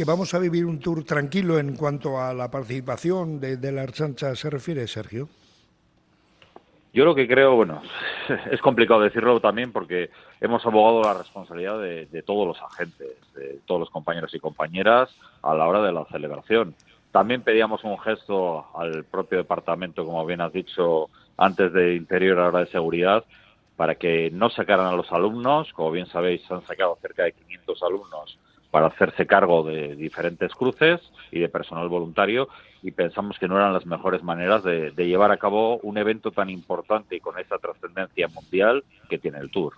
que vamos a vivir un tour tranquilo en cuanto a la participación de, de la Archancha se refiere, Sergio? Yo lo que creo, bueno, es complicado decirlo también porque hemos abogado la responsabilidad de, todos los agentes, de todos los compañeros y compañeras a la hora de la celebración. También pedíamos un gesto al propio departamento, como bien has dicho, antes de Interior, ahora de Seguridad, para que no sacaran a los alumnos. Como bien sabéis, han sacado cerca de 500 alumnos para hacerse cargo de diferentes cruces y de personal voluntario y pensamos que no eran las mejores maneras de, llevar a cabo un evento tan importante y con esa trascendencia mundial que tiene el Tour.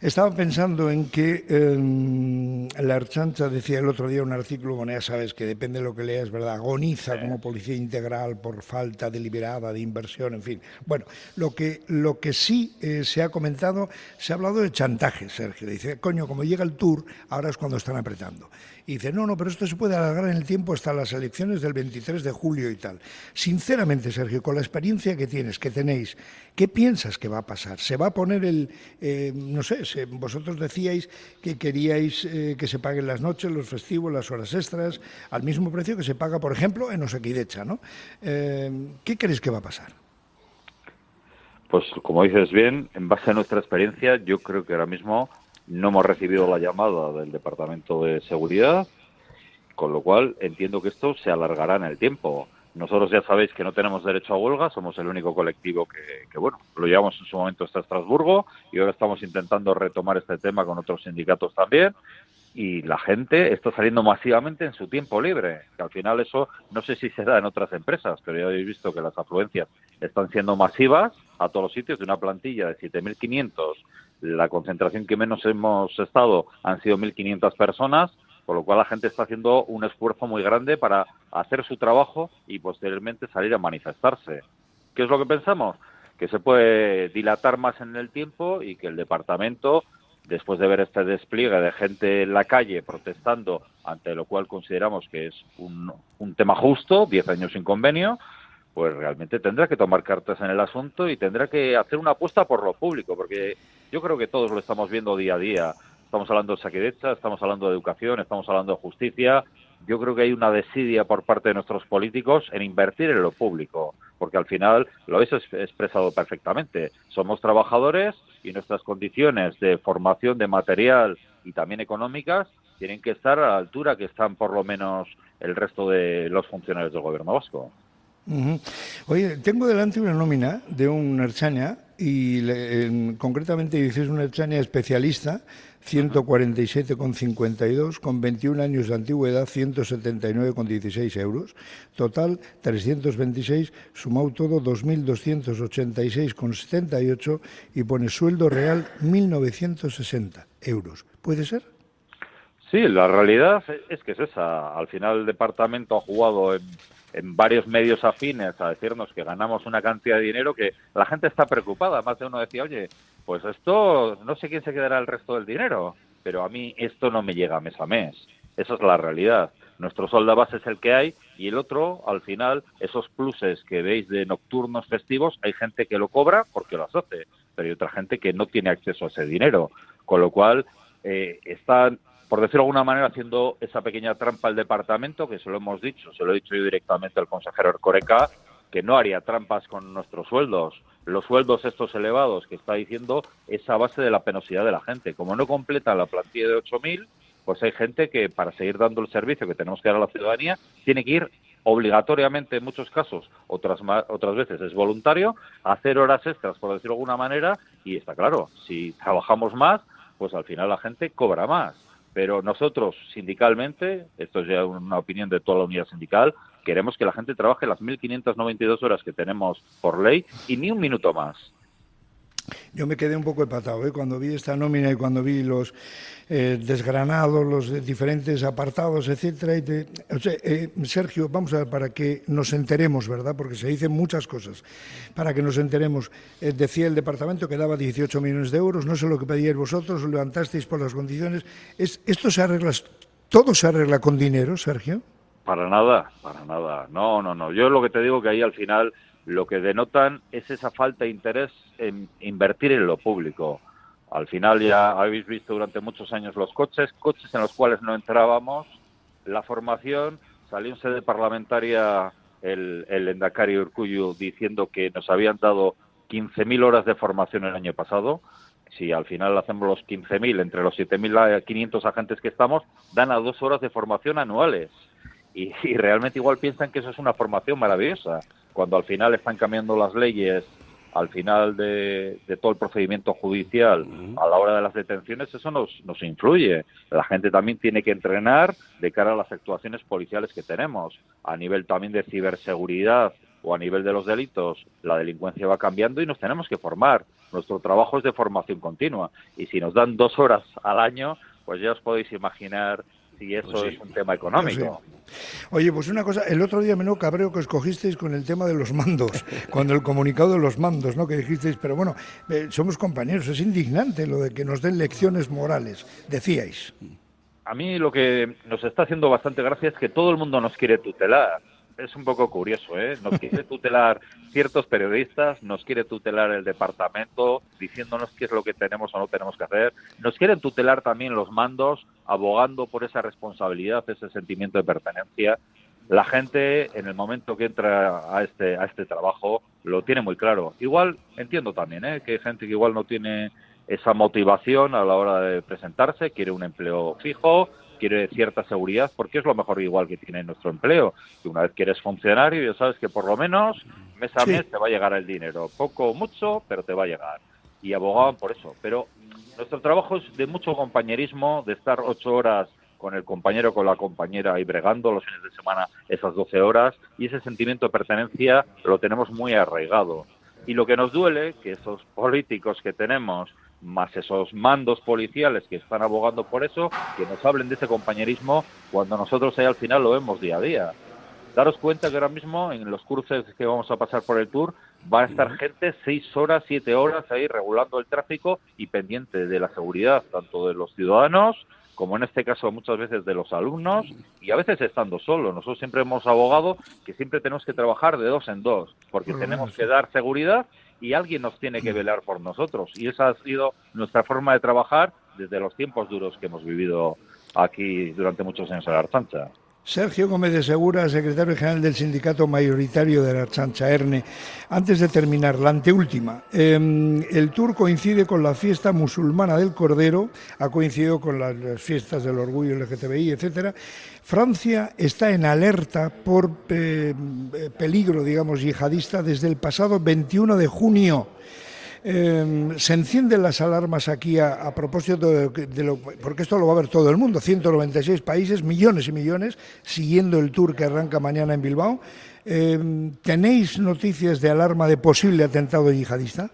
Estaba pensando en que em, la Archancha decía el otro día un artículo, bueno, ya sabes que depende de lo que leas, ¿verdad? Agoniza como policía integral por falta deliberada de inversión, en fin. Bueno, lo que, lo que sí eh, se ha comentado, se ha hablado de chantaje, Sergio. Dice, coño, como llega el tour, ahora es cuando están apretando. Y dice, no, no, pero esto se puede alargar en el tiempo hasta las elecciones del 23 de julio y tal. Sinceramente, Sergio, con la experiencia que tienes, que tenéis, ¿qué piensas que va a pasar? ¿Se va a poner el, eh, no sé, vosotros decíais que queríais eh, que se paguen las noches, los festivos, las horas extras, al mismo precio que se paga, por ejemplo, en Osequidecha, ¿no? Eh, ¿Qué crees que va a pasar? Pues como dices bien, en base a nuestra experiencia, yo creo que ahora mismo no hemos recibido la llamada del Departamento de Seguridad, con lo cual entiendo que esto se alargará en el tiempo. Nosotros ya sabéis que no tenemos derecho a huelga, somos el único colectivo que, bueno, lo llevamos en su momento hasta Estrasburgo y ahora estamos intentando retomar este tema con otros sindicatos también. Y la gente está saliendo masivamente en su tiempo libre, que al final eso no sé si se da en otras empresas, pero ya habéis visto que las afluencias están siendo masivas a todos los sitios de una plantilla de 7.500 la concentración que menos hemos estado han sido 1.500 personas, por lo cual la gente está haciendo un esfuerzo muy grande para hacer su trabajo y posteriormente salir a manifestarse. ¿Qué es lo que pensamos? Que se puede dilatar más en el tiempo y que el departamento, después de ver este despliegue de gente en la calle protestando, ante lo cual consideramos que es un, un tema justo, 10 años sin convenio, pues realmente tendrá que tomar cartas en el asunto y tendrá que hacer una apuesta por lo público, porque yo creo que todos lo estamos viendo día a día. Estamos hablando de saquedecha, estamos hablando de educación, estamos hablando de justicia. Yo creo que hay una desidia por parte de nuestros políticos en invertir en lo público, porque al final lo habéis expresado perfectamente. Somos trabajadores y nuestras condiciones de formación de material y también económicas tienen que estar a la altura que están por lo menos el resto de los funcionarios del gobierno vasco. Oye, tengo delante una nómina de un Erchaña y concretamente dices un Erchaña especialista, 147,52, con 21 años de antigüedad, 179,16 euros. Total, 326, sumado todo, 2.286,78 y pone sueldo real 1.960 euros. ¿Puede ser? Sí, la realidad es que es esa. Al final el departamento ha jugado en en varios medios afines a decirnos que ganamos una cantidad de dinero que la gente está preocupada. Más de uno decía, oye, pues esto no sé quién se quedará el resto del dinero, pero a mí esto no me llega mes a mes. Esa es la realidad. Nuestro solda base es el que hay y el otro, al final, esos pluses que veis de nocturnos festivos, hay gente que lo cobra porque lo hace, pero hay otra gente que no tiene acceso a ese dinero. Con lo cual, eh, están por decirlo de alguna manera, haciendo esa pequeña trampa al departamento, que se lo hemos dicho, se lo he dicho yo directamente al consejero Ercoreca, que no haría trampas con nuestros sueldos. Los sueldos estos elevados que está diciendo es a base de la penosidad de la gente. Como no completa la plantilla de 8.000, pues hay gente que para seguir dando el servicio que tenemos que dar a la ciudadanía tiene que ir obligatoriamente en muchos casos, otras, otras veces es voluntario, hacer horas extras, por decirlo de alguna manera, y está claro, si trabajamos más, pues al final la gente cobra más. Pero nosotros, sindicalmente, esto es ya una opinión de toda la unidad sindical, queremos que la gente trabaje las 1.592 horas que tenemos por ley y ni un minuto más. Yo me quedé un poco empatado ¿eh? cuando vi esta nómina y cuando vi los eh, desgranados, los diferentes apartados, etcétera. Eh, Sergio, vamos a ver, para que nos enteremos, ¿verdad? Porque se dicen muchas cosas. Para que nos enteremos, eh, decía el departamento que daba 18 millones de euros, no sé lo que pedíais vosotros, levantasteis por las condiciones. ¿Es, ¿Esto se arregla, todo se arregla con dinero, Sergio? Para nada, para nada. No, no, no. Yo lo que te digo que ahí al final lo que denotan es esa falta de interés en invertir en lo público. Al final ya habéis visto durante muchos años los coches, coches en los cuales no entrábamos, la formación, salió en sede parlamentaria el, el Endacari Urcuyo diciendo que nos habían dado 15.000 horas de formación el año pasado. Si al final hacemos los 15.000 entre los 7.500 agentes que estamos, dan a dos horas de formación anuales. Y, y, realmente igual piensan que eso es una formación maravillosa, cuando al final están cambiando las leyes al final de, todo el procedimiento judicial, a la hora de las detenciones, eso nos, nos influye. La gente también tiene que entrenar de cara a las actuaciones policiales que tenemos, a nivel también de ciberseguridad o a nivel de los delitos, la delincuencia va cambiando y nos tenemos que formar. Nuestro trabajo es de formación continua y si nos dan dos horas al año, pues ya os podéis imaginar si eso pues es un tema económico. Pues Oye, pues una cosa, el otro día menos cabreo que escogisteis con el tema de los mandos, cuando el comunicado de los mandos, ¿no? Que dijisteis, pero bueno, eh, somos compañeros, es indignante lo de que nos den lecciones morales, decíais. A mí lo que nos está haciendo bastante gracia es que todo el mundo nos quiere tutelar es un poco curioso, ¿eh? Nos quiere tutelar ciertos periodistas, nos quiere tutelar el departamento, diciéndonos qué es lo que tenemos o no tenemos que hacer. Nos quieren tutelar también los mandos, abogando por esa responsabilidad, ese sentimiento de pertenencia. La gente, en el momento que entra a este, a este trabajo, lo tiene muy claro. Igual, entiendo también, ¿eh? Que hay gente que igual no tiene esa motivación a la hora de presentarse, quiere un empleo fijo, quiere cierta seguridad porque es lo mejor igual que tiene nuestro empleo. Que una vez que eres funcionario ya sabes que por lo menos mes a mes te va a llegar el dinero. Poco o mucho, pero te va a llegar. Y abogaban por eso. Pero nuestro trabajo es de mucho compañerismo, de estar ocho horas con el compañero, con la compañera y bregando los fines de semana esas doce horas y ese sentimiento de pertenencia lo tenemos muy arraigado. Y lo que nos duele, que esos políticos que tenemos más esos mandos policiales que están abogando por eso, que nos hablen de ese compañerismo cuando nosotros ahí al final lo vemos día a día. Daros cuenta que ahora mismo en los cruces que vamos a pasar por el tour va a estar gente seis horas, siete horas ahí regulando el tráfico y pendiente de la seguridad tanto de los ciudadanos como en este caso muchas veces de los alumnos y a veces estando solo. Nosotros siempre hemos abogado que siempre tenemos que trabajar de dos en dos porque tenemos que dar seguridad y alguien nos tiene que velar por nosotros. Y esa ha sido nuestra forma de trabajar desde los tiempos duros que hemos vivido aquí durante muchos años en la Archancha. Sergio Gómez de Segura, secretario general del sindicato mayoritario de la Archancha ERNE. Antes de terminar, la anteúltima. Em, el tour coincide con la fiesta musulmana del Cordero, ha coincidido con las, fiestas del orgullo LGTBI, etcétera. Francia está en alerta por eh, peligro, digamos, yihadista desde el pasado 21 de junio. Em, se encienden las alarmas aquí a, propósito de, lo, porque esto lo va a ver todo el mundo, 196 países, millones y millones, siguiendo el tour que arranca mañana en Bilbao. Em, ¿Tenéis noticias de alarma de posible atentado yihadista?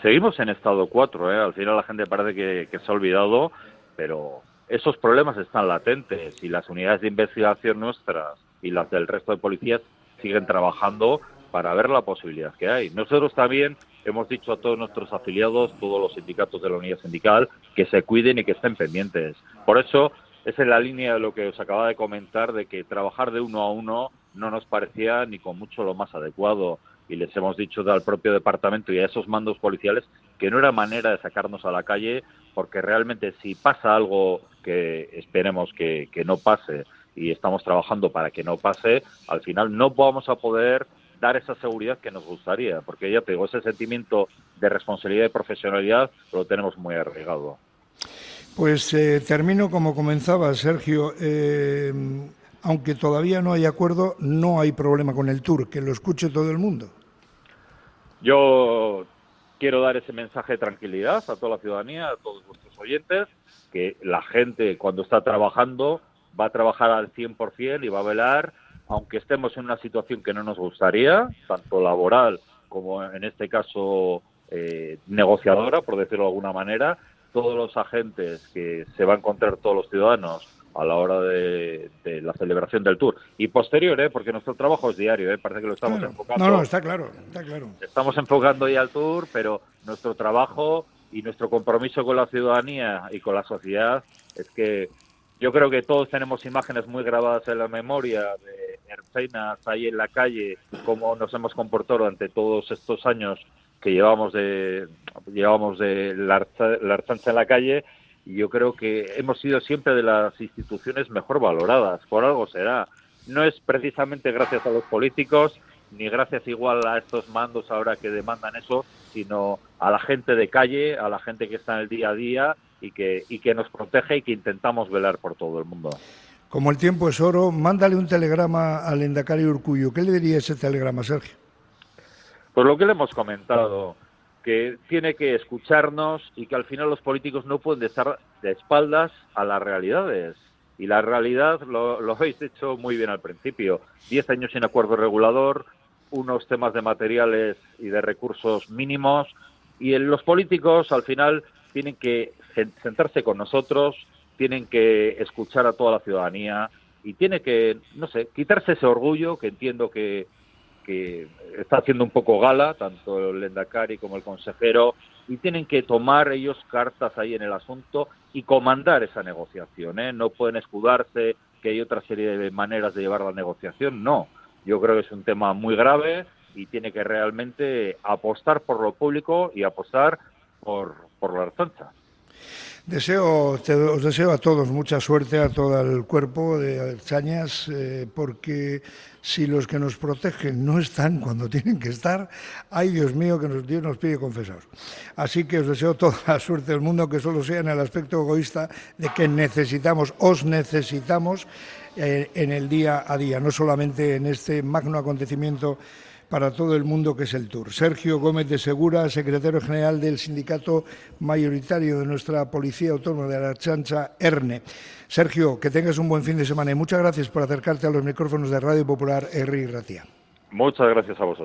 Seguimos en estado 4, ¿eh? al final la gente parece que, que se ha olvidado, pero esos problemas están latentes y las unidades de investigación nuestras y las del resto de policías siguen trabajando para ver la posibilidad que hay. Nosotros también hemos dicho a todos nuestros afiliados, todos los sindicatos de la unidad sindical, que se cuiden y que estén pendientes. Por eso, es la línea de lo que os acaba de comentar, de que trabajar de uno a uno no nos parecía ni con mucho lo más adecuado. Y les hemos dicho al propio departamento y a esos mandos policiales que no era manera de sacarnos a la calle, porque realmente si pasa algo que esperemos que, que no pase y estamos trabajando para que no pase, al final no vamos a poder dar esa seguridad que nos gustaría, porque ya te digo, ese sentimiento de responsabilidad y profesionalidad lo tenemos muy arraigado. Pues eh, termino como comenzaba, Sergio. Eh, aunque todavía no hay acuerdo, no hay problema con el tour, que lo escuche todo el mundo. Yo quiero dar ese mensaje de tranquilidad a toda la ciudadanía, a todos vuestros oyentes, que la gente cuando está trabajando va a trabajar al 100% y va a velar aunque estemos en una situación que no nos gustaría, tanto laboral como en este caso eh, negociadora, por decirlo de alguna manera, todos los agentes que se va a encontrar todos los ciudadanos a la hora de, la celebración del tour y posterior, ¿eh? porque nuestro trabajo es diario, ¿eh? parece que lo estamos enfocando. No, no, está claro, está claro. Estamos enfocando ya al tour, pero nuestro trabajo y nuestro compromiso con la ciudadanía y con la sociedad es que yo creo que todos tenemos imágenes muy grabadas en la memoria de Erceinas ahí en la calle, cómo nos hemos comportado durante todos estos años que llevamos de llevamos de la, la archancha en la calle y yo creo que hemos sido siempre de las instituciones mejor valoradas, por algo será. No es precisamente gracias a los políticos, ni gracias igual a estos mandos ahora que demandan eso, sino a la gente de calle, a la gente que está en el día a día y que, y que nos protege y que intentamos velar por todo el mundo. Como el tiempo es oro, mándale un telegrama al Endacari Urcuyo. ¿Qué le diría ese telegrama, Sergio? Pues lo que le hemos comentado, que tiene que escucharnos y que al final los políticos no pueden estar de espaldas a las realidades. Y la realidad lo, lo habéis hecho muy bien al principio. Diez años sin acuerdo regulador, unos temas de materiales y de recursos mínimos, y los políticos al final tienen que sentarse con nosotros, tienen que escuchar a toda la ciudadanía y tiene que, no sé, quitarse ese orgullo que entiendo que, que está haciendo un poco gala, tanto el Endacari como el consejero, y tienen que tomar ellos cartas ahí en el asunto y comandar esa negociación. ¿eh? No pueden escudarse que hay otra serie de maneras de llevar la negociación, no. Yo creo que es un tema muy grave y tiene que realmente apostar por lo público y apostar por, por la archancha. Deseo, os deseo a todos mucha suerte, a todo el cuerpo de Chañas, eh, porque si los que nos protegen no están cuando tienen que estar, ay Dios mío que nos, Dios nos pide confesados. Así que os deseo toda la suerte del mundo, que solo sea en el aspecto egoísta de que necesitamos, os necesitamos eh, en el día a día, no solamente en este magno acontecimiento para todo el mundo que es el Tour. Sergio Gómez de Segura, secretario general del sindicato mayoritario de nuestra Policía Autónoma de la Chancha, ERNE. Sergio, que tengas un buen fin de semana y muchas gracias por acercarte a los micrófonos de Radio Popular R. Ratia. Muchas gracias a vosotros.